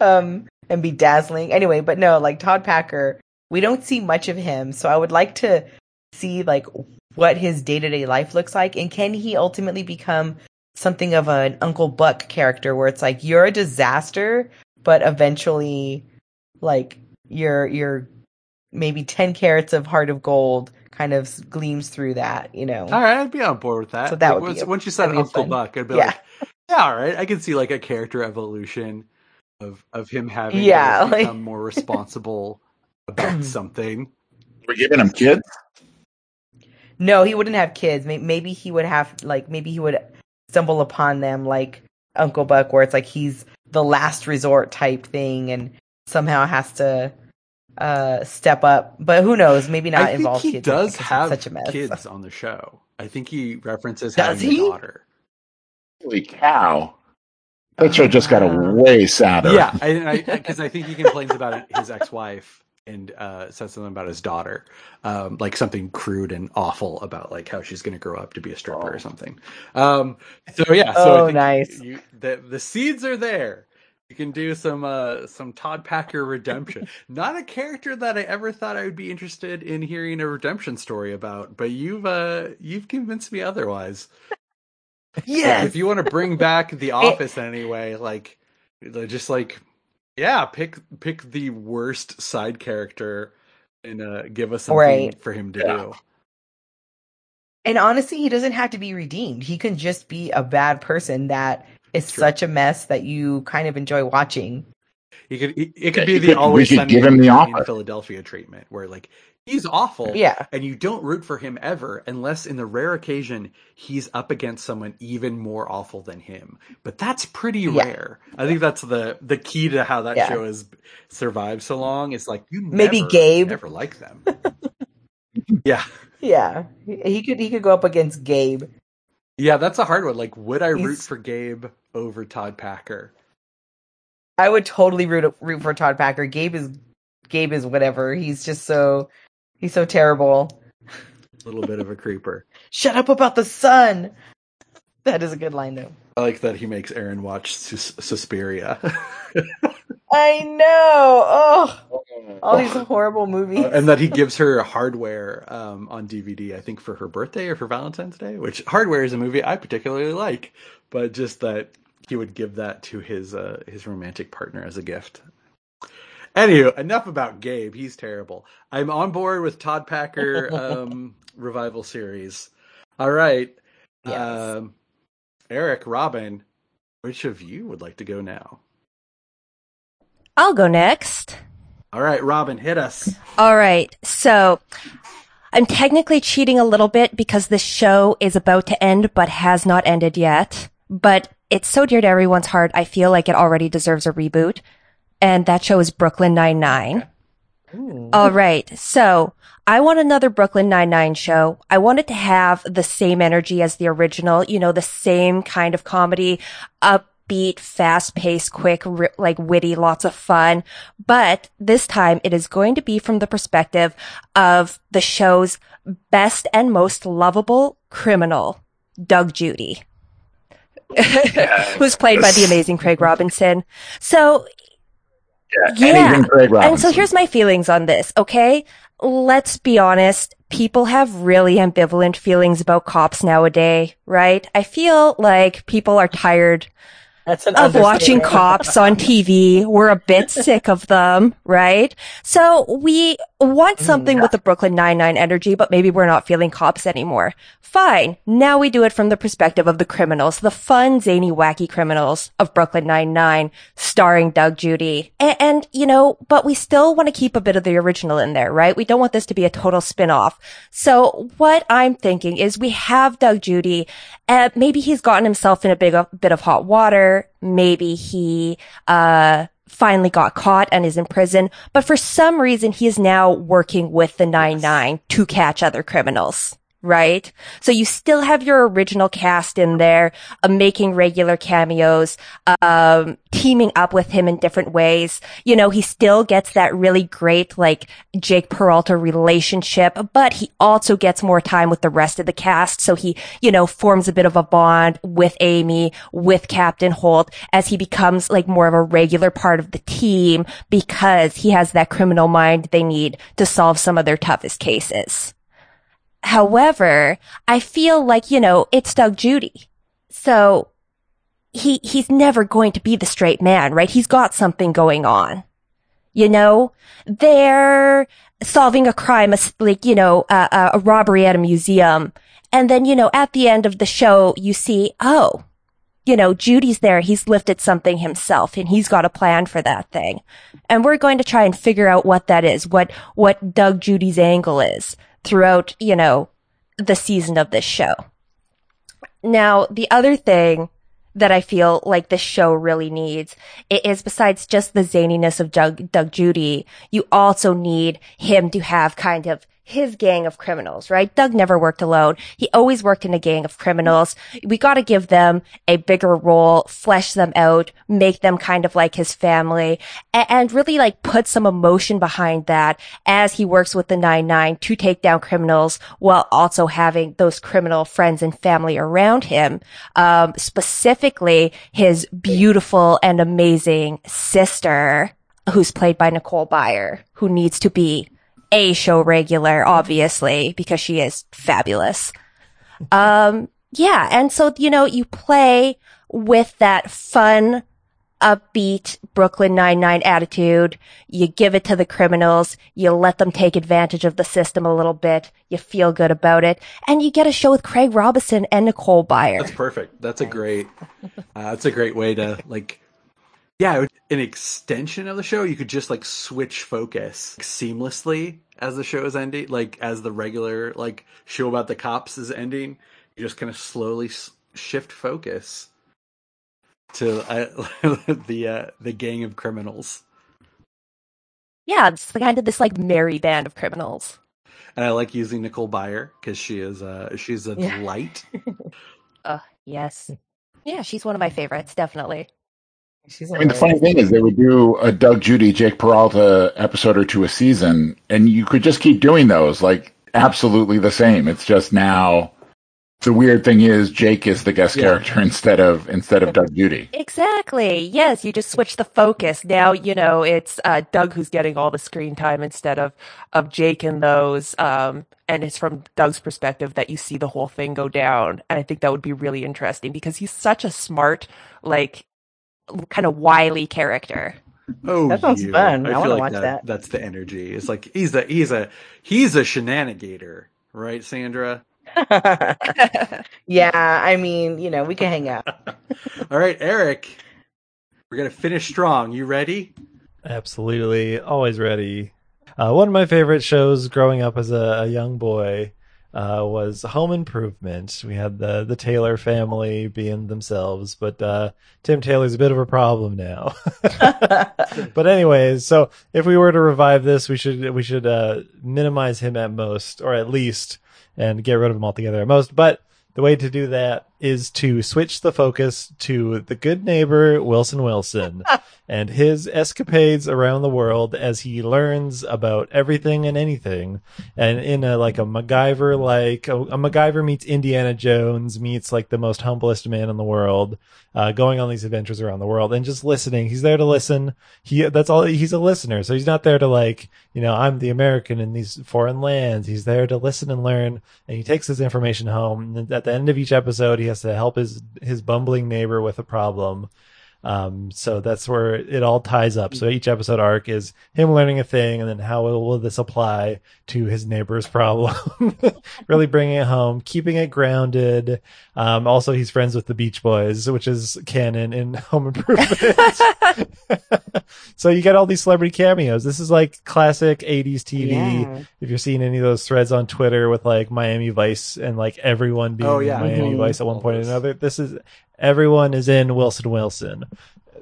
um and be dazzling anyway but no like todd packer we don't see much of him so i would like to see like what his day-to-day life looks like and can he ultimately become something of an uncle buck character where it's like you're a disaster but eventually like your your maybe 10 carats of heart of gold kind of gleams through that you know All right, I'd be on board with that. So that Like, would be once, a- once you said Uncle fun. Buck, I'd be Yeah. like, yeah, all right. I can see like a character evolution of of him having Yeah, to like- become more responsible about something. We're giving him kids. no he wouldn't have kids maybe he would have like maybe he would stumble upon them like uncle buck where it's like he's the last resort type thing and somehow has to uh step up but who knows maybe not involve he kids in it does 'cause it's have such a mess kids on the show. I think he references Does having he? a daughter. Holy cow! That show just got Ah. way sadder. Yeah, because I, because I, think he complains about his ex-wife and uh, says something about his daughter, um, like something crude and awful about like how she's going to grow up to be a stripper or something. Um, so yeah, so I Oh, think nice. You, the the seeds are there. You can do some uh, some Todd Packer redemption. Not a character that I ever thought I would be interested in hearing a redemption story about, but you've uh, you've convinced me otherwise. Yes If you want to bring back The Office anyway, like just like yeah, pick pick the worst side character and uh, give us something Right. for him to Yeah. do. And honestly, he doesn't have to be redeemed. He can just be a bad person that is True. such a mess that you kind of enjoy watching. He could he, it could Yeah, be the could- always sunny give him the in offer. Philadelphia treatment, where like he's awful, Yeah. and you don't root for him ever, unless in the rare occasion he's up against someone even more awful than him. But that's pretty Yeah. rare. I think that's the the key to how that Yeah. show has survived so long. It's like you Maybe never, Gabe. never like them. yeah, Yeah. He he could he could go up against Gabe. yeah, that's a hard one. Like, would I root for Gabe over Todd Packer? I would totally root root for Todd Packer. Gabe is Gabe is whatever. He's just so he's so terrible. A little bit of a creeper. Shut up about the sun. That is a good line though. I like that he makes Erin watch Sus- Suspiria. I know. Oh, all these horrible movies. and that he gives her hardware um, on DVD, I think for her birthday or for Valentine's Day, which hardware is a movie I particularly like, but just that he would give that to his uh, his romantic partner as a gift. Anywho, enough about Gabe. He's terrible. I'm on board with Todd Packer um, revival series. All right, Yes. um, Eric, Robin, which of you would like to go now? I'll go next. All right, Robin, hit us. All right. So I'm technically cheating a little bit because this show is about to end, but has not ended yet. But it's so dear to everyone's heart. I feel like it already deserves a reboot. And that show is Brooklyn Nine-Nine. Ooh. All right. So I want another Brooklyn Nine-Nine show. I want it to have the same energy as the original, you know, the same kind of comedy, upbeat, fast paced, quick, ri- like witty, lots of fun. But this time it is going to be from the perspective of the show's best and most lovable criminal, Doug Judy. Who's played by the amazing Craig Robinson. So Yeah, and so here's my feelings on this, okay? Let's be honest. People have really ambivalent feelings about cops nowadays, right? I feel like people are tired of watching cops on TV. We're a bit sick of them, right? So we want something with the Brooklyn Nine-Nine energy, but maybe we're not feeling cops anymore. Fine. Now we do it from the perspective of the criminals, the fun, zany, wacky criminals of Brooklyn Nine-Nine, starring Doug Judy. And, and, you know, but we still want to keep a bit of the original in there, right? We don't want this to be a total spin-off. So what I'm thinking is we have Doug Judy, uh, maybe he's gotten himself in a big, a bit of hot water. Maybe he, uh, finally got caught and is in prison, but for some reason he is now working with the 9-9 to catch other criminals. Right? So you still have your original cast in there, uh, making regular cameos, um, teaming up with him in different ways. You know, he still gets that really great, like, Jake Peralta relationship, but he also gets more time with the rest of the cast. So he, you know, forms a bit of a bond with Amy, with Captain Holt as he becomes like more of a regular part of the team because he has that criminal mind they need to solve some of their toughest cases. However, I feel like, you know, it's Doug Judy. So he, he's never going to be the straight man, right? He's got something going on. You know, they're solving a crime, like, you know, a, a robbery at a museum. And then, you know, at the end of the show, you see, oh, you know, Judy's there. He's lifted something himself and he's got a plan for that thing. And we're going to try and figure out what that is, what, what Doug Judy's angle is throughout, you know, the season of this show. Now, the other thing that I feel like this show really needs is besides just the zaniness of Doug, Doug Judy, you also need him to have kind of his gang of criminals, right? Doug never worked alone. He always worked in a gang of criminals. We got to give them a bigger role, flesh them out, make them kind of like his family, a- and really like put some emotion behind that as he works with the 9-9 to take down criminals while also having those criminal friends and family around him. Um, specifically his beautiful and amazing sister, who's played by Nicole Byer, who needs to be a show regular, obviously, because she is fabulous. Um, yeah. And so, you know, you play with that fun, upbeat Brooklyn Nine-Nine attitude. You give it to the criminals. You let them take advantage of the system a little bit. You feel good about it. And you get a show with Craig Robinson and Nicole Byer. That's perfect. That's a great. Uh, that's a great way to like. Yeah, an extension of the show. You could just like switch focus seamlessly as the show is ending, like as the regular like show about the cops is ending. You just kind of slowly shift focus to uh, the uh, the gang of criminals. yeah. It's the kind of this like merry band of criminals. And I like using Nicole Byer because she is uh she's a Yeah. delight. Uh, yes. Yeah. She's one of my favorites. Definitely. She's I mean, the funny thing is, they would do a Doug Judy, Jake Peralta episode or two a season, and you could just keep doing those, like absolutely the same. It's just now. The weird thing is, Jake is the guest Yeah. character instead of instead of Doug Judy. Exactly. Yes, you just switch the focus. Now, you know, it's uh, Doug who's getting all the screen time instead of of Jake and those. Um, and it's from Doug's perspective that you see the whole thing go down. And I think that would be really interesting because he's such a smart, like, kind of wily character. Oh, That sounds you. fun. I feel wanna like watch that, that. That's the energy. It's like he's a he's a he's a shenanigator, right, Sandra? yeah, I mean, you know, we can hang out. All right, Eric, we're gonna finish strong. You ready? Absolutely, always ready. Uh, one of my favorite shows growing up as a, a young boy uh, was Home Improvement. We had the the Taylor family being themselves, but uh, Tim Taylor's a bit of a problem now. but anyways, so if we were to revive this, we should we should uh, minimize him at most, or at least, and get rid of him altogether at most. But the way to do that is to switch the focus to the good neighbor Wilson Wilson, and his escapades around the world as he learns about everything and anything. And in a like a MacGyver like a, a MacGyver meets Indiana Jones meets like the most humblest man in the world, uh, going on these adventures around the world and just listening. He's there to listen. He that's all. He's a listener, so he's not there to like you know I'm the American in these foreign lands. He's there to listen and learn, and he takes his information home. And at the end of each episode, he has to help his his bumbling neighbor with a problem. Um, so that's where it all ties up. So each episode arc is him learning a thing, and then how will, will this apply to his neighbor's problem? really bringing it home, keeping it grounded. Um, also, he's friends with the Beach Boys, which is canon in Home Improvement. so you get all these celebrity cameos. This is like classic 80s TV. Yeah. If you're seeing any of those threads on Twitter with like Miami Vice and like everyone being Oh, yeah. Miami Mhm. Vice at one point or another, this is everyone is in Wilson Wilson.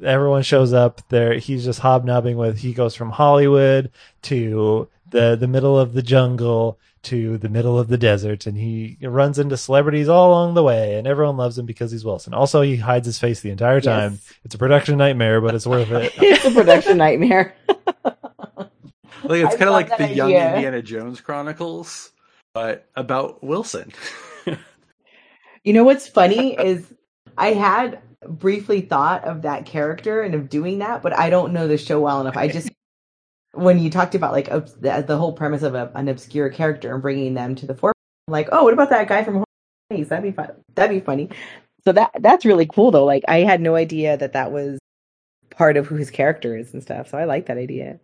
Everyone shows up there. He's just hobnobbing with. He goes from Hollywood to the the middle of the jungle to the middle of the desert, and he runs into celebrities all along the way, and everyone loves him because he's Wilson. Also, he hides his face the entire time. Yes. It's a production nightmare, but it's worth it. it's a production nightmare. Like it's kind of like that the Young. Indiana Jones Chronicles, but about Wilson. You know what's funny is I had briefly thought of that character and of doing that, but I don't know the show well enough. I just when you talked about like obs- the, the whole premise of a, an obscure character and bringing them to the forefront, I'm like, oh, what about that guy from Home That'd be fun. That'd be funny. So that that's really cool though. Like I had no idea that that was part of who his character is and stuff. So I like that idea.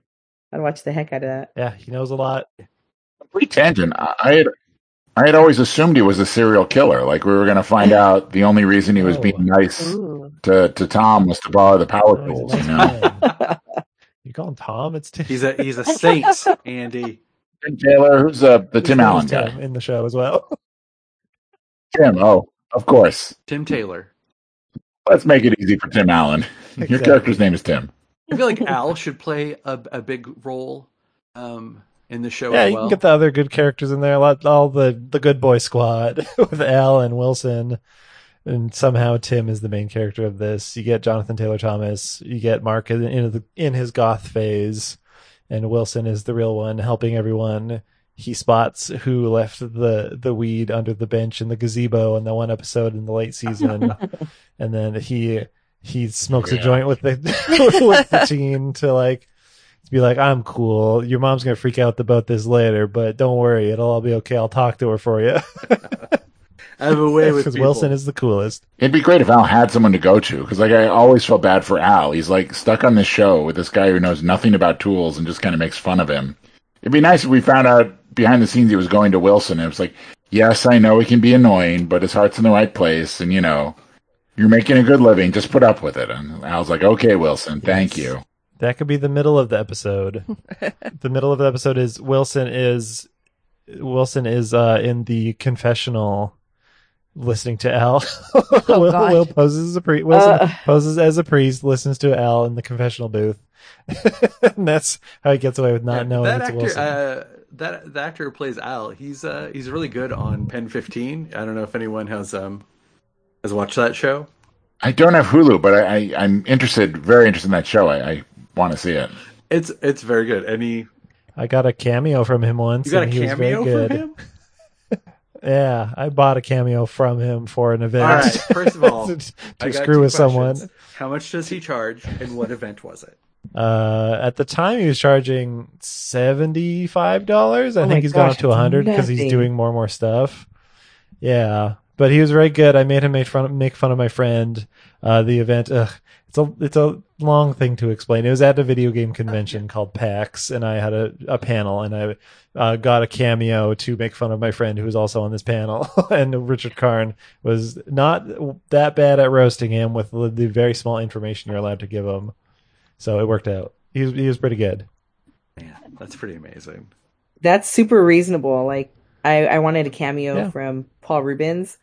I'd watch the heck out of that. Yeah, he knows a lot. Complete tangent. I I had I had always assumed he was a serial killer. Like we were going to find out the only reason he was Oh. being nice Ooh. to, to Tom was to borrow the power Oh, tools. You know. You call him Tom? It's Tim. He's a he's a saint, Andy. Tim Taylor, who's uh, the Tim Allen guy. Tim in the show as well. Tim. Oh, of course. Tim Taylor. Let's make it easy for Tim Allen. Your character's name is Tim. I feel like Al should play a, a big role um, in the show yeah, as you well. can get the other good characters in there. A lot, all the the good boy squad with Al and Wilson, and somehow Tim is the main character of this. You get Jonathan Taylor Thomas. You get Mark in, in the in his goth phase, and Wilson is the real one, helping everyone. He spots who left the the weed under the bench in the gazebo in the one episode in the late season, and then he he smokes a joint with the with the teen to like to be like, I'm cool. Your mom's gonna freak out about this later, but don't worry, it'll all be okay. I'll talk to her for you I have a way with because people. Wilson is the coolest. It'd be great if Al had someone to go to because, like, I always felt bad for Al. He's like stuck on this show with this guy who knows nothing about tools and just kind of makes fun of him. It'd be nice if we found out behind the scenes he was going to Wilson and it was like, yes, I know he can be annoying, but his heart's in the right place, and you know, you're making a good living. Just put up with it. And Al's like, okay, Wilson, thank you. That could be the middle of the episode. the middle of the episode is Wilson is Wilson is uh, in the confessional listening to Al. Will, Will poses as a priest. Wilson Uh. poses as a priest, listens to Al in the confessional booth. and that's how he gets away with not Yeah, knowing that it's actor, Wilson. uh, that the actor who plays Al, he's uh, he's really good on Pen Fifteen. I don't know if anyone has um has watched that show. I don't have Hulu, but I, I, I'm interested, very interested in that show. I, I want to see it. It's it's very good, Any I got a cameo from him once. you got a and very cameo good. from him. Yeah, I bought a cameo from him for an event. All right, first of all, to, to screw two with someone. How much does he charge, and what event was it? Uh, at the time, he was charging seventy five dollars. I Oh think he's gone up to a hundred because he's doing more and more stuff. Yeah, but he was very good. I made him make fun make fun of my friend. Uh, the event. Ugh, it's a it's a long thing to explain. It was at a video game convention called PAX, and I had a, a panel, and I uh, got a cameo to make fun of my friend who was also on this panel. and Richard Karn was not that bad at roasting him with the, the very small information you're allowed to give him. So it worked out. He was, he was pretty good. Yeah, that's pretty amazing. That's super reasonable. Like I, I wanted a cameo Yeah. from Paul Reubens.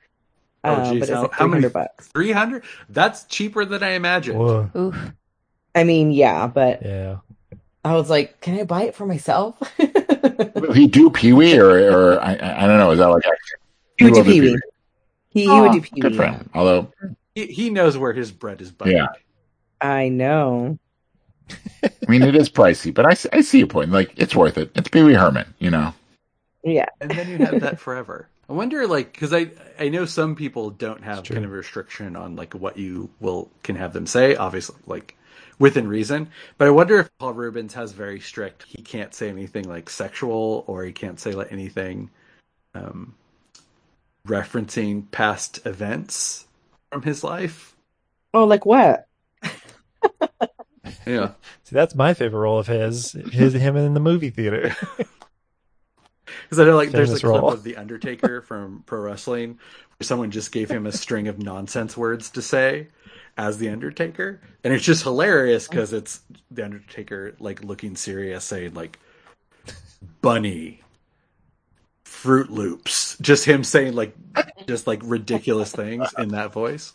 Oh, uh, geez, but it's how- like how three many- bucks. Three hundred? That's cheaper than I imagined. Whoa. Oof. I mean, yeah, but Yeah. I was like, can I buy it for myself? He do Pee Wee or, or I, I I don't know? Is that like He would do will do Pee-wee. he, he would do Pee Good for Wee. him. Although He, he knows where his bread is buttered. Yeah. I know. I mean, it is pricey, but I see your point. Like, it's worth it. It's Pee Wee Herman, you know. Yeah. and then you have that forever. I wonder, like, because I I know some people don't have kind of a restriction on like what you will can have them say. Obviously, like within reason. But I wonder if Paul Reubens has very strict. He can't say anything like sexual, or he can't say like anything um, referencing past events from his life. Oh, like what? Yeah. See, that's my favorite role of his. His him in the movie theater. Because I know, like, there's a Famous clip role. of the Undertaker from pro wrestling where someone just gave him a string of nonsense words to say as the Undertaker, and it's just hilarious because it's the Undertaker like looking serious, saying like "bunny," "Fruit Loops," just him saying like just like ridiculous things in that voice.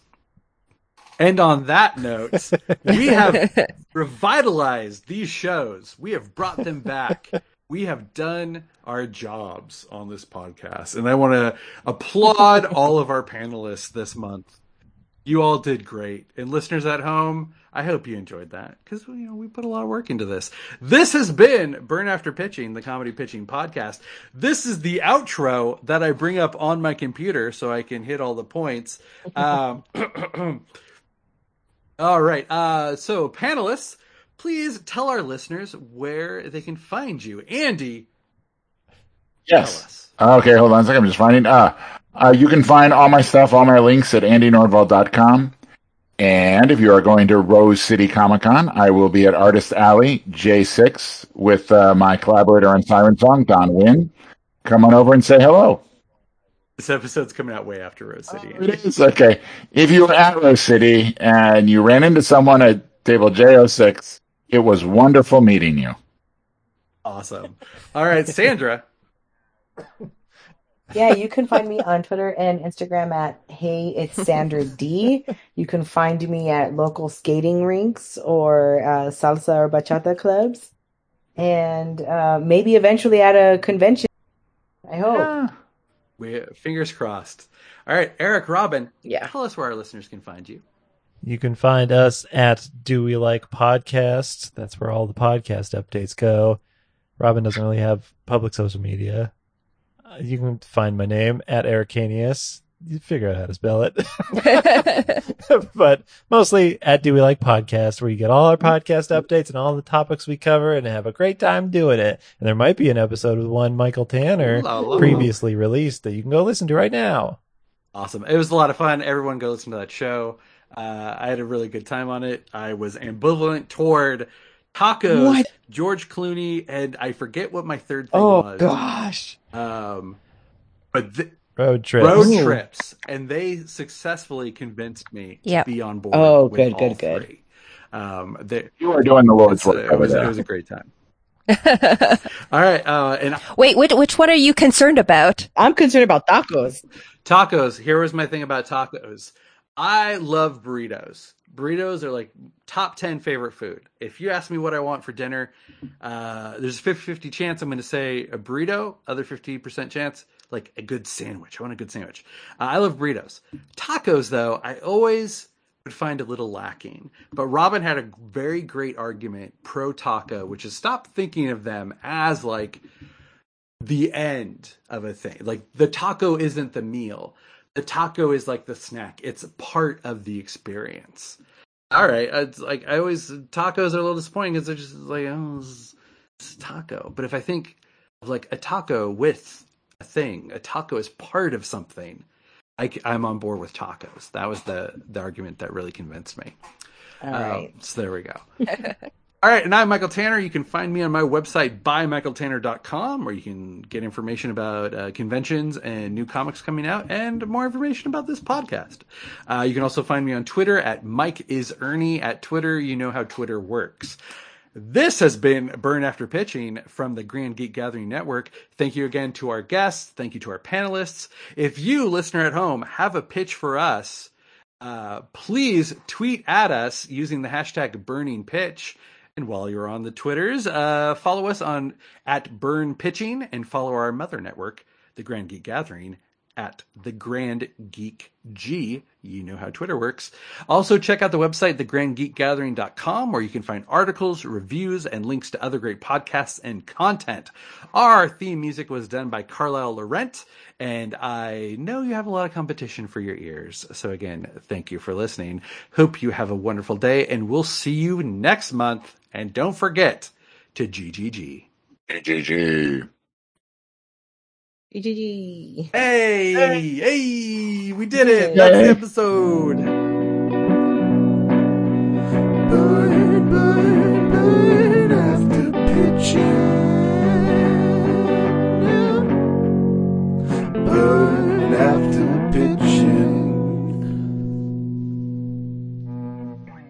And on that note, we have revitalized these shows. We have brought them back. We have done our jobs on this podcast. And I want to applaud all of our panelists this month. You all did great. And listeners at home, I hope you enjoyed that because you know we put a lot of work into this. This has been Burn After Pitching, the comedy pitching podcast. This is the outro that I bring up on my computer so I can hit all the points. Um, all right. Uh, so, panelists, please tell our listeners where they can find you. Andy, Yes. Okay, hold on a second. I'm just finding. Uh, uh, you can find all my stuff, all my links at andynordvall.com. And if you are going to Rose City Comic Con, I will be at Artist Alley J6 with uh, my collaborator on Siren Song, Don Wynn. Come on over and say hello. This episode's coming out way after Rose City. It is okay. If you were at Rose City and you ran into someone at table J06, it was wonderful meeting you. Awesome. All right, Sandra. Yeah, you can find me on Twitter and Instagram at Hey It's Sandra D. You can find me at local skating rinks or uh, salsa or bachata clubs, and uh, maybe eventually at a convention. I hope. We fingers crossed. All right, Eric Robin. Yeah. Tell us where our listeners can find you. You can find us at Do We Like Podcast. That's where all the podcast updates go. Robin doesn't really have public social media. Uh, you can find my name at Ericanius. You figure out how to spell it. but mostly at Do We Like Podcast, where you get all our podcast updates and all the topics we cover and have a great time doing it. And there might be an episode with one Michael Tanner Ooh la la. previously released that you can go listen to right now. Awesome. It was a lot of fun. Everyone go listen to that show. Uh, I had a really good time on it. I was ambivalent toward tacos, What? George Clooney, and I forget what my third thing Oh was. gosh. Um, but th- Road trips. road Ooh. trips, and they successfully convinced me Yep. to be on board. Oh, with good, all good, good. three. Um, they, You are doing the Lord's work it was it was a great time. All right, uh, and Wait, which, which one are you concerned about? I'm concerned about tacos. Tacos. Here was my thing about tacos. I love burritos. Burritos are like top 10 favorite food. If you ask me what I want for dinner, uh, there's a 50 50 chance I'm going to say a burrito, other 50% chance like a good sandwich. I want a good sandwich. Uh, I love burritos. Tacos, though, I always would find a little lacking. But Robin had a very great argument pro taco, which is stop thinking of them as like the end of a thing. Like the taco isn't the meal. The taco is like the snack. It's part of the experience. All right, it's like I always tacos are a little disappointing because they're just like oh, it's, it's a taco. But if I think of like a taco with a thing, a taco is part of something. I, am on board with tacos. That was the the argument that really convinced me. All right. Um, so there we go. All right, and I'm Michael Tanner. You can find me on my website, bymichaeltanner.com, where you can get information about uh, conventions and new comics coming out, and more information about this podcast. Uh, you can also find me on Twitter at Mike is Ernie. At Twitter, you know how Twitter works. This has been Burn After Pitching from the Grand Geek Gathering Network. Thank you again to our guests. Thank you to our panelists. If you, listener at home, have a pitch for us, uh, please tweet at us using the hashtag burning pitch. And while you're on the Twitters, uh, follow us on at burn pitching and follow our mother network, the Grand Geek Gathering, at the Grand Geek G. You know how Twitter works. Also, check out the website, thegrandgeekgathering.com, where you can find articles, reviews, and links to other great podcasts and content. Our theme music was done by Carlisle Laurent, and I know you have a lot of competition for your ears. So, again, thank you for listening. Hope you have a wonderful day, and we'll see you next month. And don't forget to GGG. GG. GG. Hey, hey, hey, we did it. Yay. That's the episode. Bird, bird, bird. Bird after pitching.